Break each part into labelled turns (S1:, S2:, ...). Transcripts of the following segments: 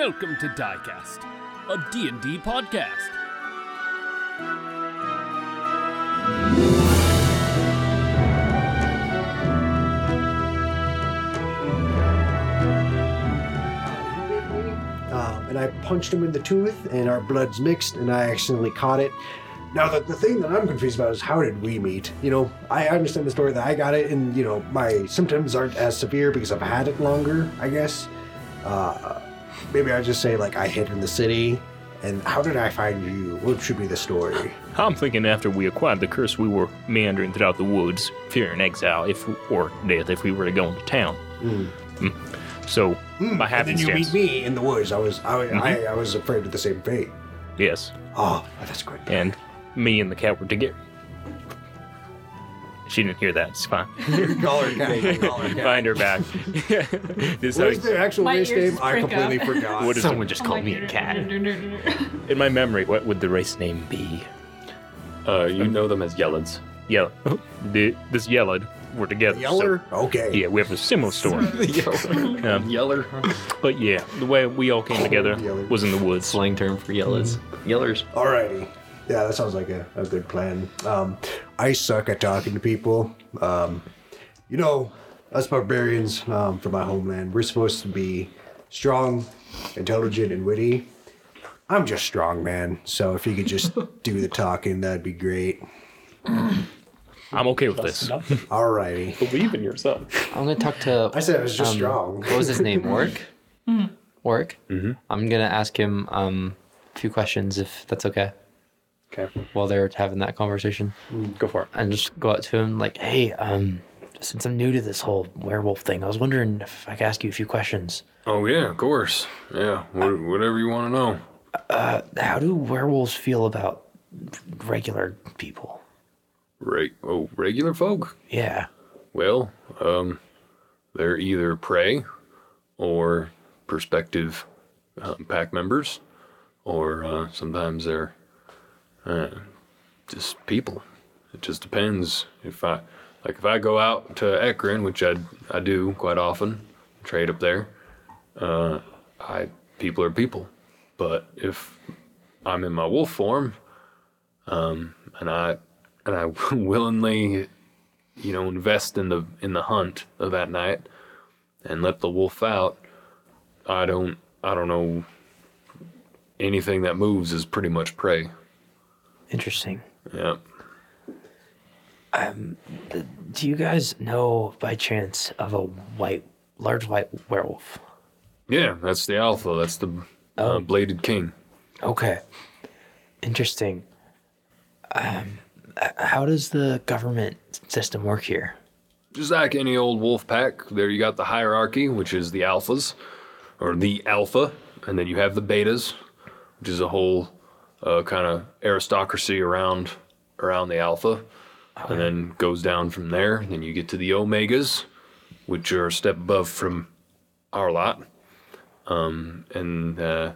S1: Welcome to Diecast, a D&D podcast.
S2: Um, and I punched him in the tooth, and our bloods mixed, and I accidentally caught it. Now, the, the thing that I'm confused about is how did we meet? You know, I understand the story that I got it, and, you know, my symptoms aren't as severe because I've had it longer, I guess. Uh, maybe I just say, like, I hid in the city, and how did I find you? What should be the story?
S3: I'm thinking after we acquired the curse, we were meandering throughout the woods, fearing exile if or death if we were to go into town. Mm. So, hmm. by
S2: And then
S3: happenstance,
S2: you meet me in the woods. I was I, I, mm-hmm. I was afraid of the same fate.
S3: yes,
S2: Oh, that's great.
S3: and me and the cat were together. She didn't hear that. It's fine.
S2: Call her cat. Call her cat.
S3: Find her back. this
S2: What
S3: is
S2: is their actual
S4: My
S2: race
S4: ears
S2: name? I
S4: prick
S2: completely
S4: up.
S2: forgot.
S3: What is
S5: Someone just called me a cat.
S3: in my memory. What would the race name be?
S6: Uh, you know them as Yelleds.
S3: Yellow. The, this yellowed. We're together. so-
S2: Yeller? Okay.
S3: yeah, we have a similar story. Um,
S6: Yeller.
S3: but yeah, the way we all came together
S2: Yeller.
S3: was in the woods.
S5: Slang term for yellers. Yellers.
S2: Alrighty. Yeah, that sounds like a, a good plan. Um, I suck at talking to people. Um, you know, us barbarians um, from my homeland, we're supposed to be strong, intelligent, and witty. I'm just strong, man. So if you could just do the talking, that'd be great.
S3: I'm okay with this.
S2: Alrighty.
S6: Believe in yourself.
S5: I'm gonna talk to.
S2: I said I was just
S5: um,
S2: strong.
S5: What was his name? Work. Work. Mm-hmm. I'm gonna ask him um, a few questions if that's okay.
S6: Okay,
S5: While they're having that conversation,
S6: go for it.
S5: and just go out to him like, "Hey, um, since I'm new to this whole werewolf thing, I was wondering if I could ask you a few questions.
S6: Oh yeah, of course. Yeah, wha- whatever you want to know.
S5: How do werewolves feel about regular people?
S6: Right. Oh, regular folk.
S5: Yeah.
S6: Well, um, they're either prey or prospective um, pack members, or uh, sometimes they're uh, just people. It just depends. If I like, if I go out to Ekron, which I I do quite often, trade up there. Uh, I people are people, but if I'm in my wolf form, um, and I and I willingly you know, invest in the in the hunt of that night and let the wolf out, I don't I don't know anything that moves is pretty much prey.
S5: Interesting.
S6: Yeah.
S5: Do you guys know by chance of a white, large white werewolf?
S6: Yeah, that's the alpha. That's the uh, bladed king.
S5: Okay. Interesting. Um, h- how does the government system work here?
S6: Just like any old wolf pack, there you got the hierarchy, which is the alphas, or the alpha, and then you have the betas, which is a whole uh, kind of aristocracy around around the alpha, and then goes down from there. Then you get to the omegas, which are a step above from our lot, um, and uh,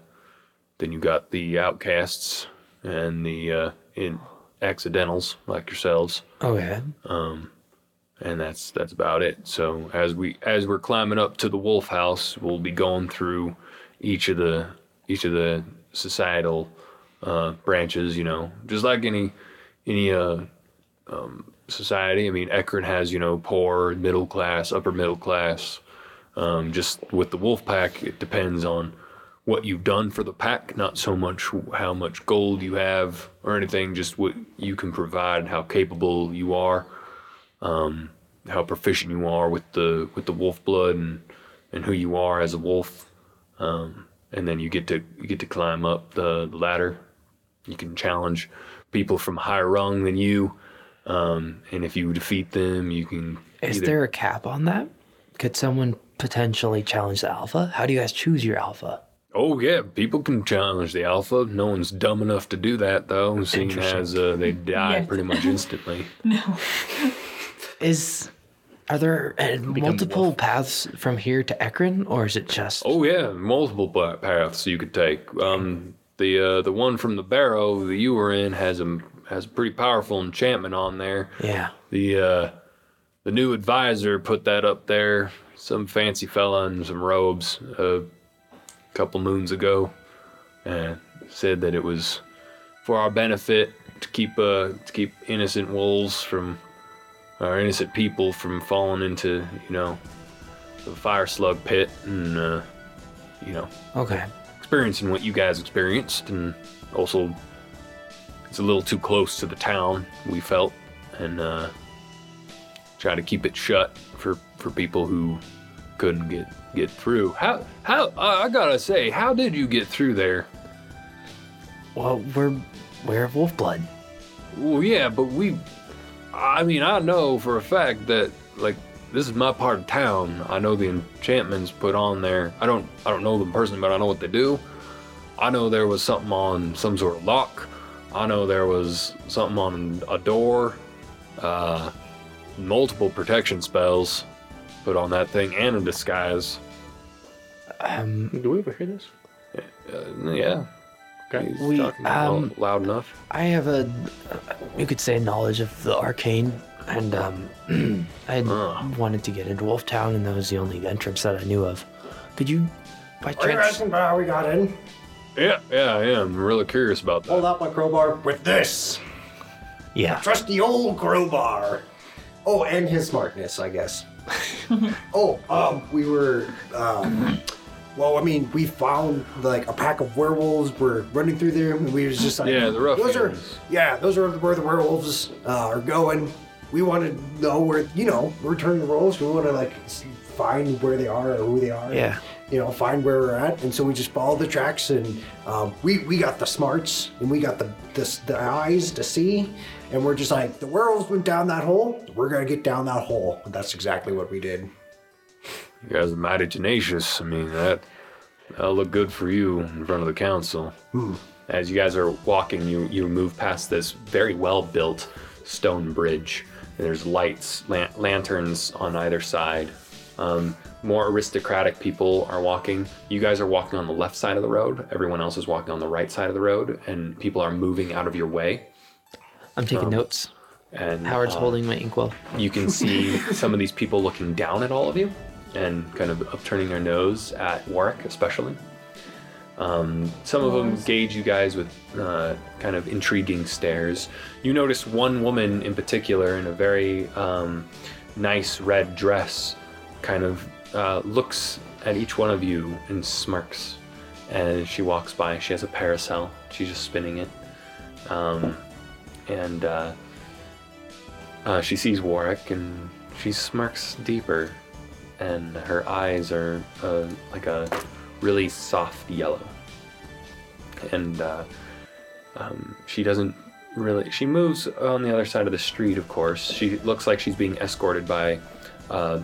S6: then you got the outcasts and the uh, in accidentals like yourselves
S5: Okay.
S6: and that's that's about it. So as we as we're climbing up to the wolf house, we'll be going through each of the each of the societal uh, branches. You know, just like any any uh, um, society. I mean, Ekron has you know poor, middle class, upper middle class. Um, just with the wolf pack, it depends on what you've done for the pack, not so much how much gold you have or anything, just what you can provide, how capable you are how proficient you are with the with the wolf blood and and who you are as a wolf um, and then you get to you get to climb up the ladder you can challenge people from higher rung than you um, and if you defeat them you can
S5: Is
S6: either-
S5: there a cap on that? Could someone potentially challenge the alpha? How do you guys choose your alpha?
S6: oh yeah people can challenge the alpha no one's dumb enough to do that though seeing as uh, they die
S4: Yes.
S6: pretty much instantly no.
S5: Is are there uh, multiple paths from here to Ekron, or is it just?
S6: Oh yeah, multiple paths you could take. Um, the uh, the one from the barrow that you were in has a has a pretty powerful enchantment on there.
S5: yeah.
S6: The uh, the new advisor put that up there. Some fancy fella in some robes. a
S7: couple moons ago, and said that it was for our benefit to keep uh, to keep innocent wolves from or innocent people from falling into you know the fire slug pit and uh, you know
S5: Okay.
S7: Experiencing what you guys experienced, and also it's a little too close to the town. We felt, and uh, try to keep it shut for for people who couldn't get get through. How how I I gotta say, how did you get through there?
S5: Well, we're we're wolf blood.
S7: Well, yeah, but we. I mean, I know for a fact that like this is my part of town. I know the enchantments put on there. I don't. I don't know them personally, but I know what they do. I know there was something on some sort of lock. I know there was something on a door. Uh, multiple protection spells put on that thing and a disguise.
S5: Um,
S6: Do we ever hear this?
S7: Uh, yeah.
S6: Okay.
S7: He's
S5: We,
S7: talking
S5: um,
S7: loud enough.
S5: I have a, you could say, knowledge of the arcane, and um, I had wanted to get into Wolf Town, and that was the only entrance that I knew of. Could you, by
S2: Are you
S5: chance?
S2: asking about how we got in?
S7: Yeah, yeah, I am really curious about that.
S2: Hold out my crowbar with this.
S5: Yeah.
S2: Trusty old crowbar. Oh, and his smartness, I guess. oh, um, we were, um, well, I mean, we found like a pack of werewolves were running through there, and we was just like,
S7: Yeah, the rough
S2: Those are,
S7: ruffians.
S2: yeah, those are where the werewolves uh, are going. We want to know where, you know, we're turning the rolls. We want to like find where they are or who they are.
S5: Yeah.
S2: You know, find where we're at, and so we just followed the tracks, and um, we we got the smarts, and we got the, the the eyes to see, and we're just like the werewolves went down that hole. We're gonna get down that hole. And that's exactly what we did.
S7: You guys are mighty tenacious. I mean, that that'll look good for you in front of the council.
S6: As you guys are walking, you you move past this very well built stone bridge. And there's lights, lan- lanterns on either side. Um, more aristocratic people are walking. You guys are walking on the left side of the road. Everyone else is walking on the right side of the road, and people are moving out of your way.
S5: I'm taking notes.
S6: And
S5: Howard's
S6: uh,
S5: holding my inkwell.
S6: you can see some of these people looking down at all of you and kind of upturning their nose at Warwick, especially. Um, some of them gauge you guys with uh, kind of intriguing stares. You notice one woman in particular in a very um, nice red dress kind of uh, looks at each one of you and smirks as she walks by. She has a parasol, she's just spinning it. Um, and uh, uh, she sees Warwick and she smirks deeper, and her eyes are uh, like a really soft yellow. And uh, um, she doesn't really. She moves on the other side of the street, of course. She looks like she's being escorted by uh,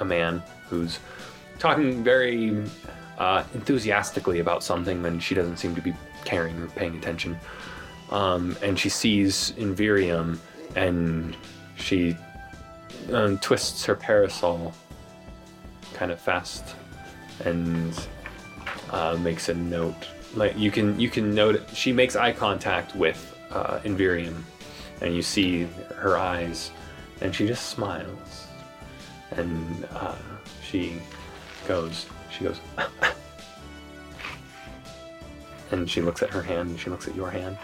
S6: a man who's talking very uh, enthusiastically about something, and she doesn't seem to be caring or paying attention um, and she sees Invirium, and she um, twists her parasol kind of fast, and uh, makes a note. Like you can you can note it. She makes eye contact with uh, Invirium, and you see her eyes, and she just smiles, and uh, she goes. She goes. and she looks at her hand and she looks at your hand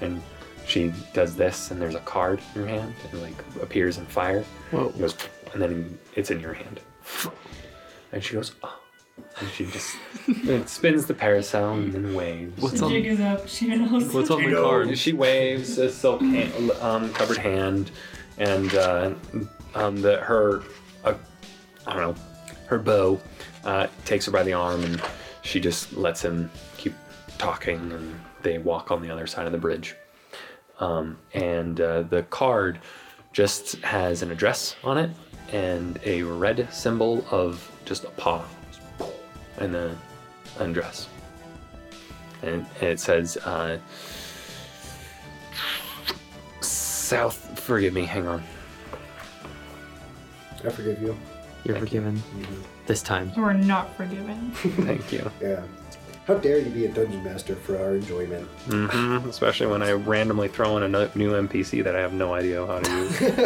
S6: and she does this and there's a card in your hand and like appears in fire
S5: Whoa.
S6: It goes and then it's in your hand and she goes oh and she just it spins the parasol and then waves
S5: What's
S4: The
S5: on-
S4: jig is up. She knows.
S5: What's on the card?
S6: she waves a silk hand, um, covered hand and uh, um, the her uh, I don't know her bow uh, takes her by the arm and she just lets him keep talking and they walk on the other side of the bridge um, and uh, the card just has an address on it and a red symbol of just a paw and the address and it says uh, south forgive me hang on
S2: I forgive you.
S5: You're forgiven. This time.
S4: We're not forgiven.
S6: thank you
S2: Yeah. How dare you be a dungeon master for our enjoyment?
S6: hmm especially when i randomly throw in a new npc that i have no idea how to use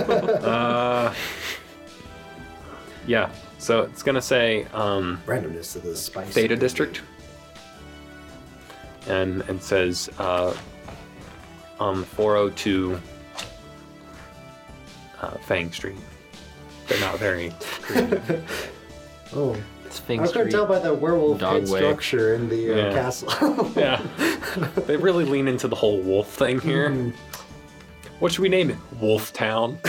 S6: uh, yeah so it's gonna say um,
S2: Randomness of the spice.
S6: theta district and and says uh, um 402 uh, Fang Street. They're not very.
S2: Oh,
S5: It's Fang Street.
S2: I
S5: Fing
S2: was gonna
S5: Street.
S2: tell by the werewolf
S5: Dog
S2: head
S5: way.
S2: structure in the uh,
S6: Yeah.
S2: castle.
S6: yeah, they really lean into the whole wolf thing here. What should we name it? Wolf Town.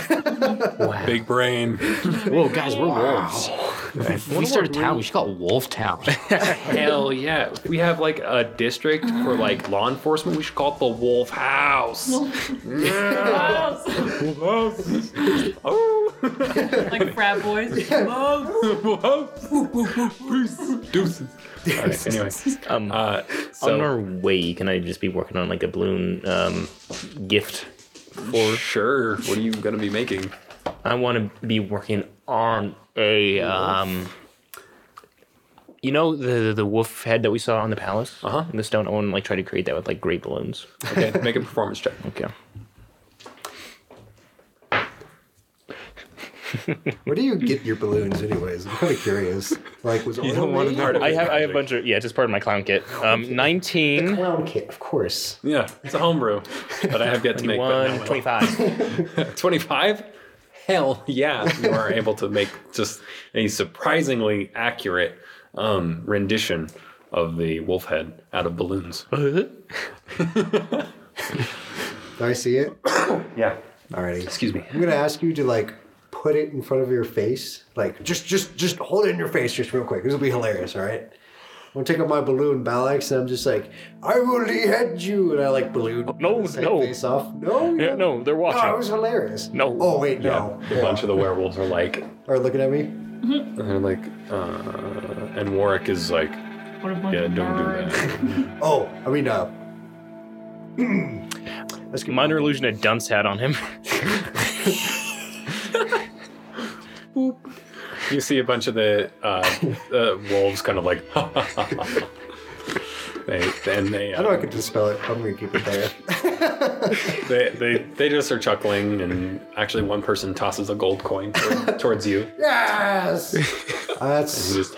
S5: Wow.
S6: Big brain.
S5: Whoa, guys, we're wolves. If we start a town, we should call it Wolf Town.
S6: Hell yeah. If we have like a district for like law enforcement, we should call it the Wolf House. Wolf House. Oh.
S4: like frat boys.
S6: Deuces. All right, anyway.
S3: Um,
S6: Uh, so,
S3: on our way, can I just be working on like a balloon um, gift?
S6: For sure, what are you going to be making?
S3: I want to be working on a um, you know the the wolf head that we saw on the palace
S6: Uh-huh.
S3: in the stone. I want to like try to create that with like great balloons.
S6: Okay, make a performance check.
S3: Okay.
S2: Where do you get your balloons, anyways? I'm kind of curious. Like, was
S6: You don't want to
S2: Ornate?
S6: part of
S3: I
S6: his
S3: have I have a bunch of yeah, just part of my clown kit. Um, 19,
S2: clown kit, of course.
S6: Yeah, it's a homebrew, but I have yet to make that.
S3: 21, 25.
S6: 25? Hell yeah, you are able to make just a surprisingly accurate um, rendition of the wolf head out of balloons.
S2: Do I see it?
S6: Yeah.
S2: Alrighty.
S6: Excuse me.
S2: I'm gonna ask you to like put it in front of your face. Like, just, just, just hold it in your face, just real quick. This will be hilarious. All right. I'm gonna take out my balloon Balax, and I'm just like, I will behead you, and I like balloon.
S3: No, no.
S2: Face off. No.
S3: Yeah, no, they're watching.
S2: Oh, it was hilarious.
S3: No.
S2: Oh wait, no.
S6: A bunch of the werewolves are like,
S2: Are looking at me.
S6: and they're like, uh, and Warwick is like,
S4: What a bunch
S6: yeah, don't do that.
S2: Oh, I mean, uh. Let's get
S3: Minor illusion a dunce hat on him.
S6: You see a bunch of the uh, uh, wolves kind of like, they, and they,
S2: I don't know I
S6: uh,
S2: could dispel it. I'm gonna keep it there.
S6: they, they, they just are chuckling, and actually one person tosses a gold coin toward, towards you.
S2: yes. That's
S6: Just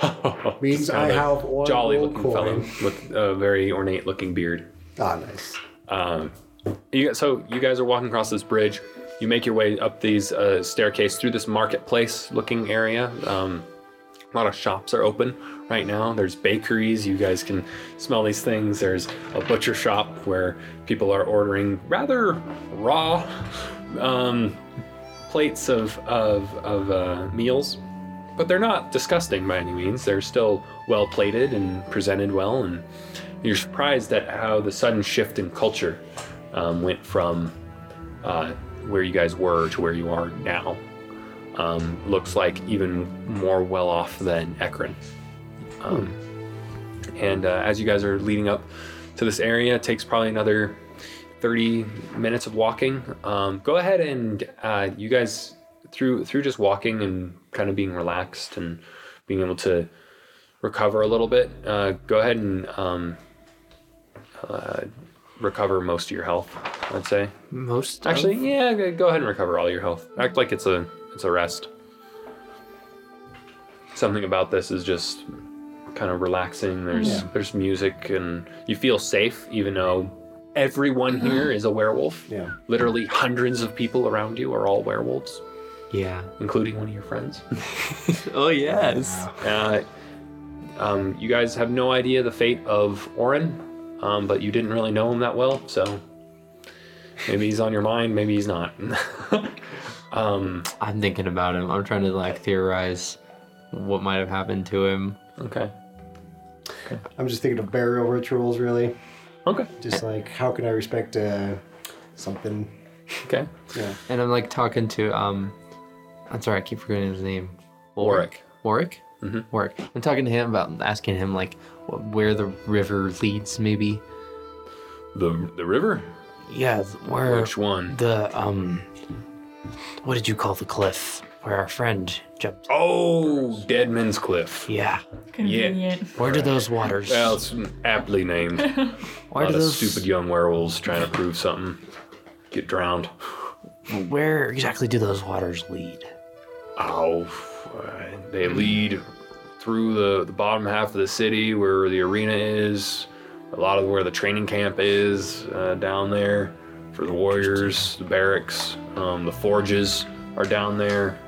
S2: means I have one
S6: jolly
S2: gold
S6: looking fellow
S2: coin.
S6: with a very ornate looking beard.
S2: ah nice.
S6: Um, you, so you guys are walking across this bridge. You make your way up these uh, staircase through this marketplace looking area. Um, a lot of shops are open right now. There's bakeries. You guys can smell these things. There's a butcher shop where people are ordering rather raw um, plates of of, of uh, meals, but they're not disgusting by any means. They're still well plated and presented well, and you're surprised at how the sudden shift in culture um, went from uh, where you guys were to where you are now. Um, looks like even more well off than Ekron. Um, and uh, as you guys are leading up to this area, it takes probably another 30 minutes of walking. Um, go ahead and uh, you guys through through just walking and kind of being relaxed and being able to recover a little bit. Uh, go ahead and um, uh, recover most of your health. I'd say.
S5: Most
S6: Actually,
S5: of-
S6: yeah, go- ahead and recover all your health. Act like it's a it's a rest. Something about this is just kind of relaxing. There's
S2: Yeah.
S6: there's music and you feel safe even though everyone here is a werewolf.
S2: Yeah.
S6: Literally hundreds of people around you are all werewolves,
S5: yeah.
S6: including one of your friends.
S5: Oh yes.
S6: Uh, um, you guys have no idea the fate of Orin, um, but you didn't really know him that well, so maybe he's on your mind, maybe he's not. um,
S5: I'm thinking about him. I'm trying to like theorize what might have happened to him.
S6: okay. okay.
S2: I'm just thinking of burial rituals, really.
S6: Okay.
S2: Just like how can I respect uh, something?
S6: Okay.
S2: Yeah.
S5: And I'm like talking to um I'm sorry, I keep forgetting his name.
S6: Warwick.
S5: Warwick?
S6: Mhm.
S5: Warwick. I'm talking to him about asking him like wh- where the river leads maybe.
S6: The the river?
S5: Yeah, where
S6: Which one?
S5: the um what did you call the cliff where our friend jumped?
S6: Oh, Deadman's Cliff.
S5: Yeah.
S4: Convenient.
S5: Where do those waters
S6: Well, it's aptly named. A
S5: where
S6: lot
S5: do
S6: of
S5: those
S6: stupid young werewolves trying to prove something. Get drowned.
S5: where exactly do those waters lead?
S6: Oh, uh, they lead through the, the bottom half of the city where the arena is, a lot of where the training camp is uh, down there for the warriors, the barracks, um, the forges are down there.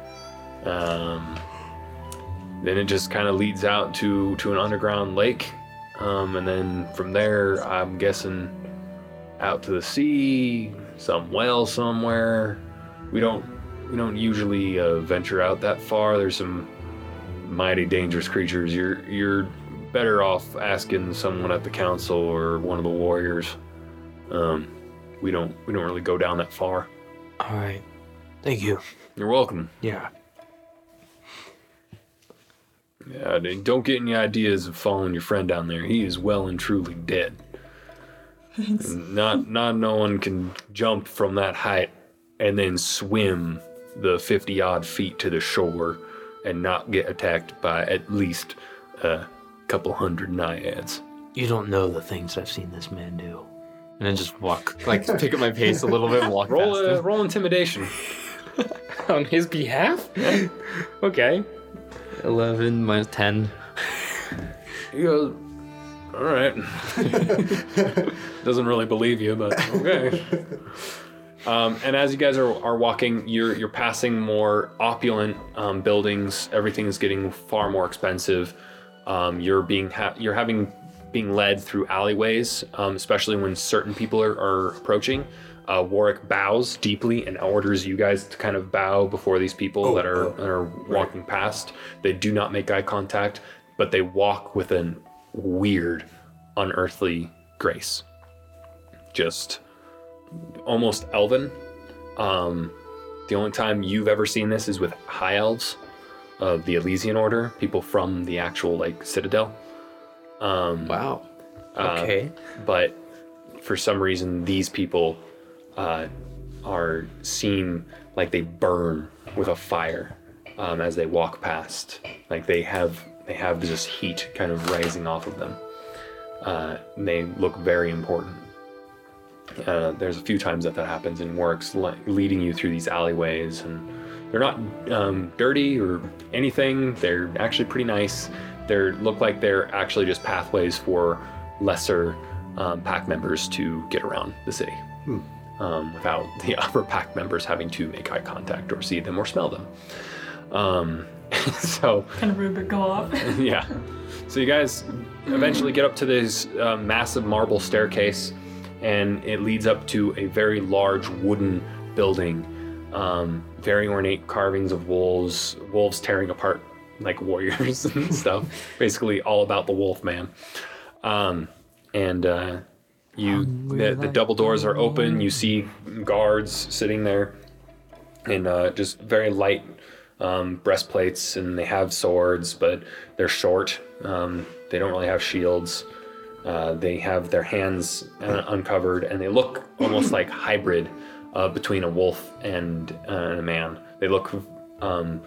S6: Um, then it just kind of leads out to to an underground lake, um, and then from there, I'm guessing out to the sea, some well somewhere. We don't we don't usually uh, venture out that far. There's some mighty dangerous creatures. You're you're better off asking someone at the council or one of the warriors. Um, we don't we don't really go down that far.
S5: All right. Thank you.
S6: You're welcome.
S5: Yeah.
S6: Yeah, don't get any ideas of following your friend down there. He is well and truly dead. And not not no one can jump from that height and then swim the 50 odd feet to the shore and not get attacked by at least a couple hundred naiads.
S5: You don't know the things I've seen this man do.
S3: And then just walk, like pick up my pace a little bit, and walk
S6: Roll
S3: past
S6: a,
S3: him.
S6: roll intimidation.
S3: on his behalf. okay. Eleven minus ten.
S6: He goes, all right. Doesn't really believe you, but okay. Um, and as you guys are, are walking, you're you're passing more opulent um, buildings. Everything is getting far more expensive. Um, you're being ha- you're having being led through alleyways, um, especially when certain people are, are approaching. Uh, Warwick bows deeply and orders you guys to kind of bow before these people that are that are walking past. They do not make eye contact, but they walk with an weird, unearthly grace. Just almost elven. Um, the only time you've ever seen this is with high elves of the Elysian Order, people from the actual like citadel. Um,
S5: Wow.
S6: uh,
S5: Okay.
S6: but for some reason, these people uh, are seen like they burn with a fire um, as they walk past. Like they have they have this heat kind of rising off of them. Uh, they look very important. Uh, there's a few times that that happens in works, le- leading you through these alleyways, and they're not um, dirty or anything. They're actually pretty nice. They look like they're actually just pathways for lesser um, pack members to get around the city, um, without the upper pack members having to make eye contact or see them or smell them. Um, so
S4: Kind of rude, but go off.
S6: yeah. So you guys eventually get up to this uh, massive marble staircase, and it leads up to a very large wooden building. Um, very ornate carvings of wolves, wolves tearing apart like warriors and stuff. Basically, all about the wolf man. Um, and uh, you, the, the double doors are open. You see guards sitting there in uh, just very light um, breastplates, and they have swords, but they're short. Um, they don't really have shields. Uh, they have their hands uh, uncovered, and they look almost like hybrid uh, between a wolf and, uh, and a man. They look um,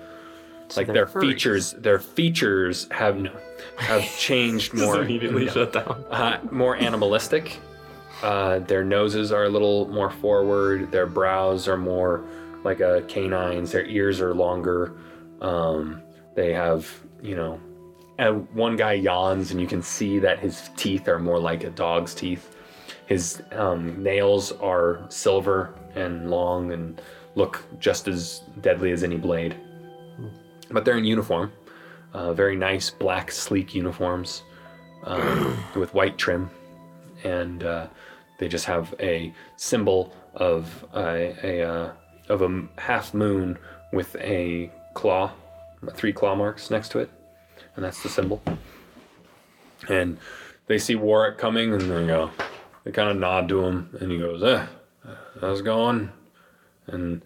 S6: like their
S5: furries.
S6: features. Their features have no, have changed more.
S3: immediately
S6: No
S3: shut down.
S6: uh, more animalistic. Uh, their noses are a little more forward. Their brows are more like a canine's. Their ears are longer. Um, they have, you know, and one guy yawns, and you can see that his teeth are more like a dog's teeth. His um, nails are silver and long and look just as deadly as any blade. But they're in uniform, uh, very nice black, sleek uniforms um, with white trim, and uh, they just have a symbol of a, a uh, of a half moon with a claw, three claw marks next to it, and that's the symbol. And they see Warwick coming, and they go, they kind of nod to him, and he goes, "Eh, how's it going?" And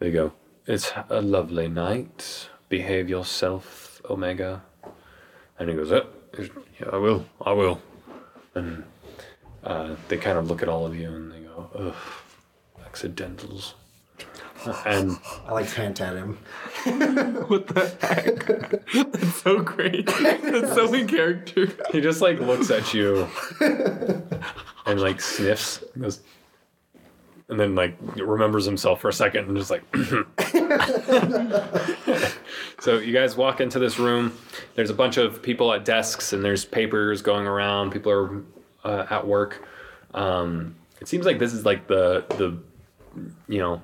S6: they go, "It's a lovely night. Behave yourself, Omega." And he goes, "Eh, yeah, I will, I will." And uh, they kind of look at all of you and they go, "Ugh, accidentals." And
S8: I like to pant at him. What the heck?
S3: That's so great. That's so in character.
S6: he just like looks at you and like sniffs, and goes, and then like remembers himself for a second and just like. so you guys walk into this room. There's a bunch of people at desks and there's papers going around. People are uh, at work. Um, it seems like this is like the the you know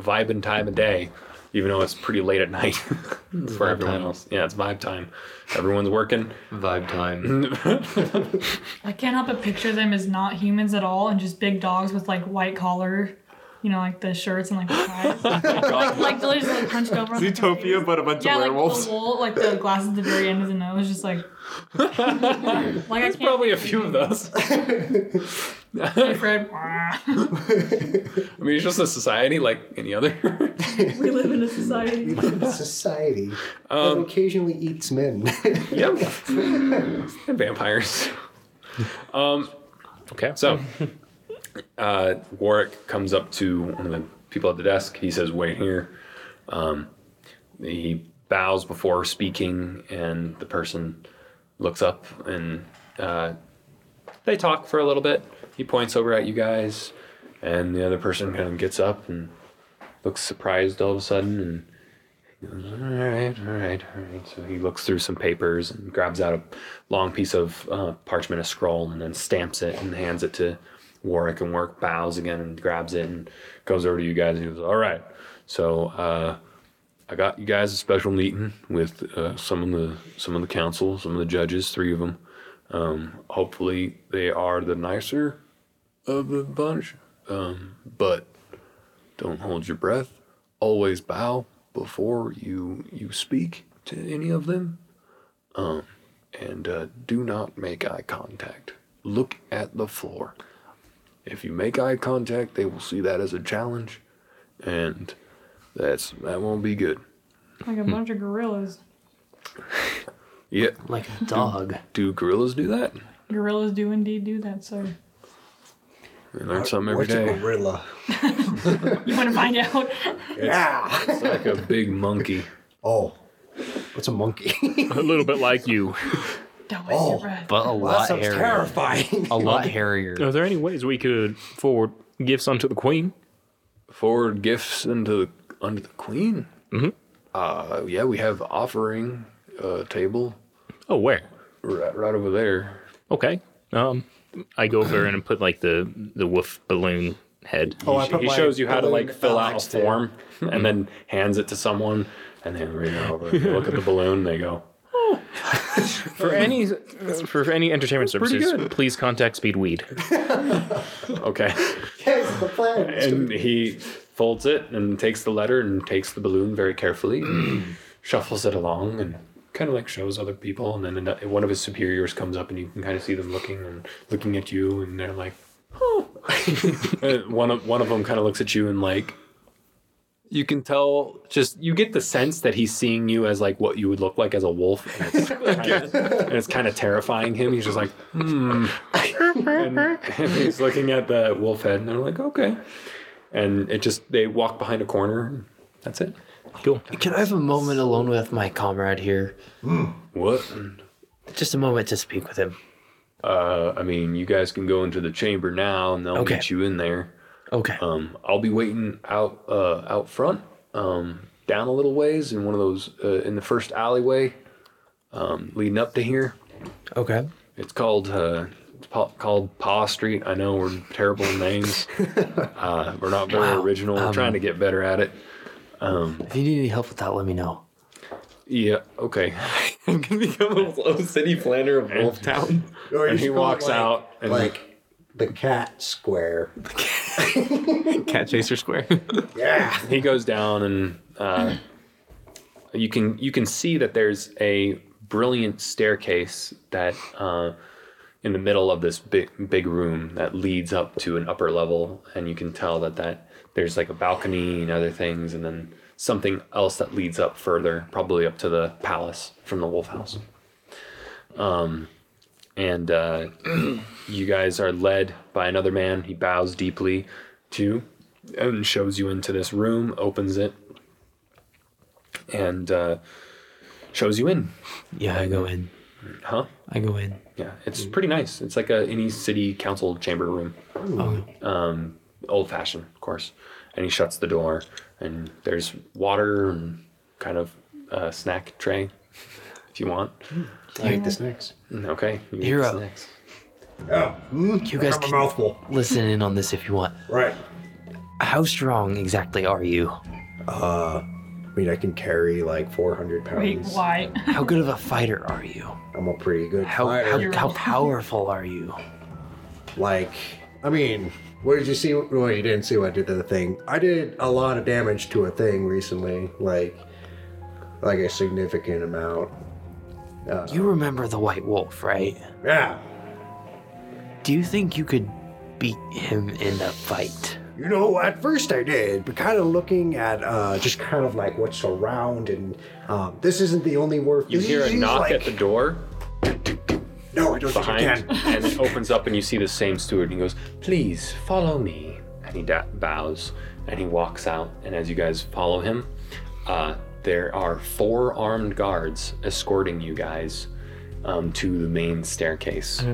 S6: vibing time of day, even though it's pretty late at night for everyone
S7: time.
S6: else. Yeah, it's vibe time. Everyone's working.
S7: Vibe time.
S4: I can't help but picture them as not humans at all and just big dogs with like white collar, you know, like the shirts and like the ties. like, like they're just like hunched over. the
S8: Zootopia, but a bunch
S4: Yeah,
S8: of
S4: like
S8: werewolves.
S4: the wool, like the glasses at the very end of the nose, just like. like I
S6: There's
S4: can't
S6: probably a few of those.
S4: Hey, Fred.
S6: I mean, it's just a society like any other.
S4: we live in a society.
S2: Society
S6: Um,
S2: that occasionally eats men.
S6: yep. and vampires. Um,
S3: Okay.
S6: So, uh, Warwick comes up to one of the people at the desk. He says, "Wait here." Um, he bows before speaking, and the person looks up, and uh, they talk for a little bit. He points over at you guys, and the other person kind of gets up and looks surprised all of a sudden, and he goes, "All right, all right, all right." So he looks through some papers and grabs out a long piece of uh, parchment, a scroll, and then stamps it and hands it to Warwick. And Warwick bows again and grabs it and goes over to you guys and he goes, "All right, so uh, I got you guys a special meeting with uh, some of the some of the council, some of the judges, three of them. Um, hopefully, they are the nicer of the bunch, um, but don't hold your breath. Always bow before you you speak to any of them, um, and uh, do not make eye contact. Look at the floor. If you make eye contact, they will see that as a challenge, and that's that won't be good.
S4: Like a bunch of gorillas.
S6: Yeah.
S5: Like a dog.
S6: Do gorillas do that?
S4: Gorillas do indeed do that, sir.
S6: We learn something every
S2: What's a
S6: day.
S2: gorilla?
S4: You want to find out?
S2: Yeah.
S6: It's like a big monkey.
S2: Oh, what's a monkey?
S7: a little bit like you.
S4: Don't waste
S2: Oh,
S4: your breath.
S5: But a
S2: that
S5: lot
S2: sounds
S5: hairier.
S2: terrifying.
S5: A lot hairier.
S7: Are there any ways we could forward gifts unto the queen?
S6: Forward gifts into the under the queen.
S7: Mhm.
S6: Uh, yeah, we have offering uh, table
S7: Oh, where?
S6: right, right over there.
S7: Okay. Um, I go over and put like the the wolf balloon head.
S2: Oh, I
S6: he
S2: put
S6: he shows you how to like fill out a
S2: to-
S6: form and then hands it to someone and then read it over. They look at the balloon. They go, oh.
S7: For any for any entertainment
S6: pretty
S7: services, please contact Speedweed.
S6: okay.
S2: Yes, the plan.
S6: And he folds it and takes the letter and takes the balloon very carefully, and shuffles it along, and kind of like shows other people. And then one of his superiors comes up, and you can kind of see them looking and looking at you, and they're like, "Oh." One of one of them kind of looks at you and like. You can tell, just you get the sense that he's seeing you as like what you would look like as a wolf, and it's kind of, and it's kind of terrifying him. He's just like, hmm, and, and he's looking at the wolf head, and they're like, okay, and it just they walk behind a corner. and That's it.
S7: Cool.
S5: Can I have a moment alone with my comrade here?
S6: What?
S5: Just a moment to speak with him.
S6: Uh, I mean, you guys can go into the chamber now, and they'll
S5: Okay.
S6: meet you in there.
S5: Okay.
S6: Um, I'll be waiting out uh, out front, um, down a little ways in one of those uh, in the first alleyway, um, leading up to here.
S5: Okay.
S6: It's called uh, it's pa- called Paw Street. I know we're terrible in names. uh, we're not very
S5: Wow.
S6: original. We're
S5: Um,
S6: trying to get better at it.
S5: If you need any help with that, let me know.
S6: Yeah. Okay.
S8: I'm gonna become a little city planner of Wolf Town.
S2: Or
S6: and he
S2: should call it
S6: walks
S2: like-
S6: out and
S2: like the cat square.
S8: Cat Chaser Square.
S2: Yeah.
S6: he goes down and uh, you can you can see that there's a brilliant staircase that uh, in the middle of this big big room that leads up to an upper level and you can tell that that there's like a balcony and other things and then something else that leads up further probably up to the palace from the wolf house um, and uh, you guys are led by another man he bows deeply to you and shows you into this room, opens it, and uh, shows you in.
S5: Yeah, I go in.
S6: Huh?
S5: I go in.
S6: Yeah, it's pretty nice. It's like a any city council chamber room,
S5: Oh,
S6: um, old fashioned, of course. And he shuts the door, and there's water and kind of a snack tray, if you want.
S2: I ate the snacks.
S6: Okay, you get
S5: Hero.
S6: the snacks.
S2: Oh, hmm?
S5: You guys
S2: Got my
S5: can
S2: mouthful.
S5: listen in on this if you want.
S2: Right.
S5: How strong exactly are you?
S2: Uh, I mean, I can carry like 400 pounds.
S4: Wait, why?
S5: How good of a fighter are you?
S2: I'm a pretty good
S5: How
S2: fighter.
S5: how, how powerful are you?
S2: Like, I mean, what did you see? Well, you didn't see what I did to the thing. I did a lot of damage to a thing recently, like, like a significant amount.
S5: You remember the White Wolf, right?
S2: Yeah.
S5: Do you think you could beat him in a fight?
S2: You know, at first I did, but kind of looking at uh, just kind of like what's around, and um, this isn't the only work.
S6: You hear a knock
S2: like-
S6: at the door
S2: No, I don't
S6: behind,
S2: think I can.
S6: and it opens up, and you see the same steward. And he goes, "Please follow me." And he da- bows, and he walks out. And as you guys follow him, uh, there are four armed guards escorting you guys um, to the main staircase,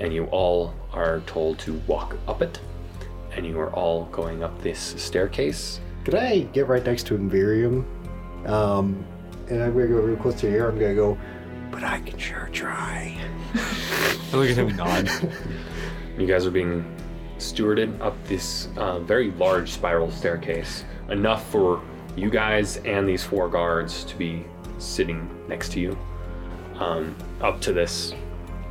S6: and you all are told to walk up it. And you are all going up this staircase.
S2: Could I get right next to Invirium? Um, and I'm gonna go real close to here. I'm gonna go, but I can sure try.
S8: I Look at him nod.
S6: You guys are being stewarded up this uh, very large spiral staircase, enough for you guys and these four guards to be sitting next to you, um, up to this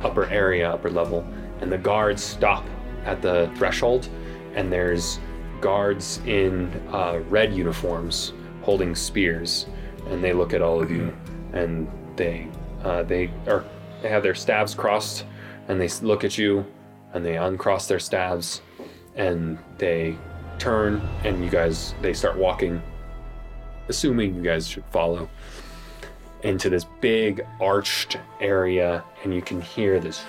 S6: upper area, upper level. And the guards stop at the threshold, and there's guards in uh, red uniforms holding spears, and they look at all of you, and they uh, they are they have their staves crossed, and they look at you, and they uncross their staves, and they turn, and you guys they start walking, assuming you guys should follow into this big arched area, and you can hear this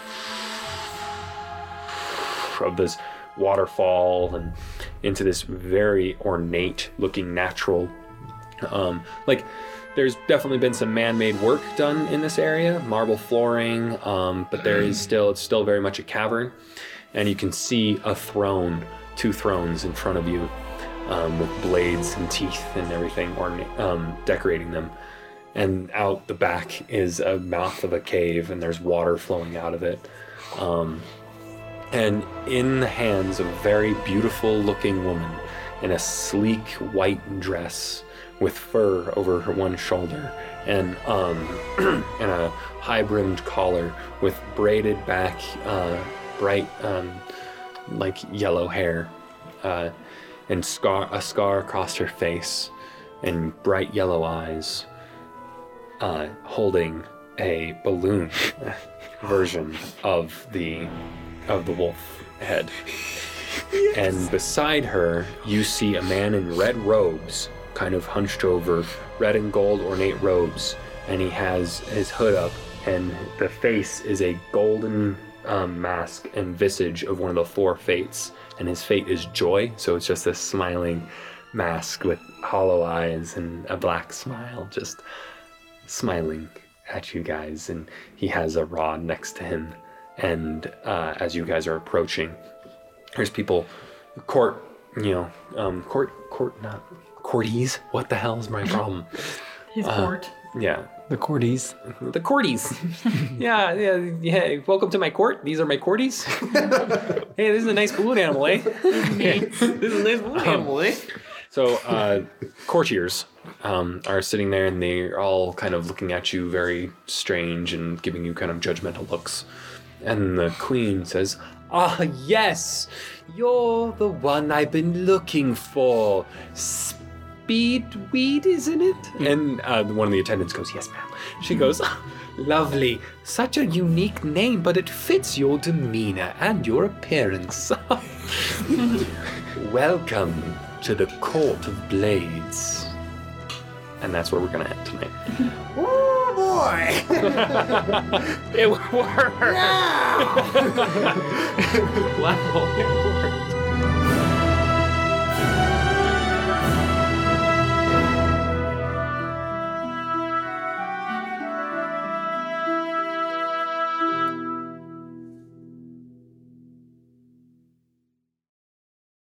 S6: of this waterfall and into this very ornate looking natural um, like there's definitely been some man-made work done in this area marble flooring um, but there is still it's still very much a cavern. And you can see a throne two thrones in front of you um, with blades and teeth and everything orna- um, decorating them. And out the back is a mouth of a cave and there's water flowing out of it. Um, and in the hands of a very beautiful looking woman in a sleek white dress with fur over her one shoulder and um and a high brimmed collar with braided back uh bright um like yellow hair uh and scar a scar across her face and bright yellow eyes uh holding a balloon version of the of the wolf head. And beside her, you see a man in red robes, kind of hunched over, red and gold ornate robes, and he has his hood up, and the face is a golden um, mask and visage of one of the four fates, and his fate is joy, so it's just a smiling mask with hollow eyes and a black smile, just smiling at you guys, and he has a rod next to him. And uh, as you guys are approaching, there's people, court, you know, um, court, court, not courties. What the hell is my problem?
S4: His
S6: Uh,
S4: court.
S6: yeah,
S8: The Cordies.
S6: the courties. yeah, yeah, yeah. Welcome to my court. These are my courties. hey, this is a nice balloon animal, eh?
S3: this is a nice balloon animal, eh?
S6: So, uh, courtiers um, are sitting there and they're all kind of looking at you very strange and giving you kind of judgmental looks. And the queen says, Ah, yes, you're the one I've been looking for. Speedweed, isn't it? And uh, one of the attendants goes, Yes, ma'am. She goes, "Ah, Lovely. Such a unique name, but it fits your demeanor and your appearance. Welcome to the Court of Blades. And that's where we're going to end tonight.
S2: Oh boy!
S6: It worked! wow, it worked.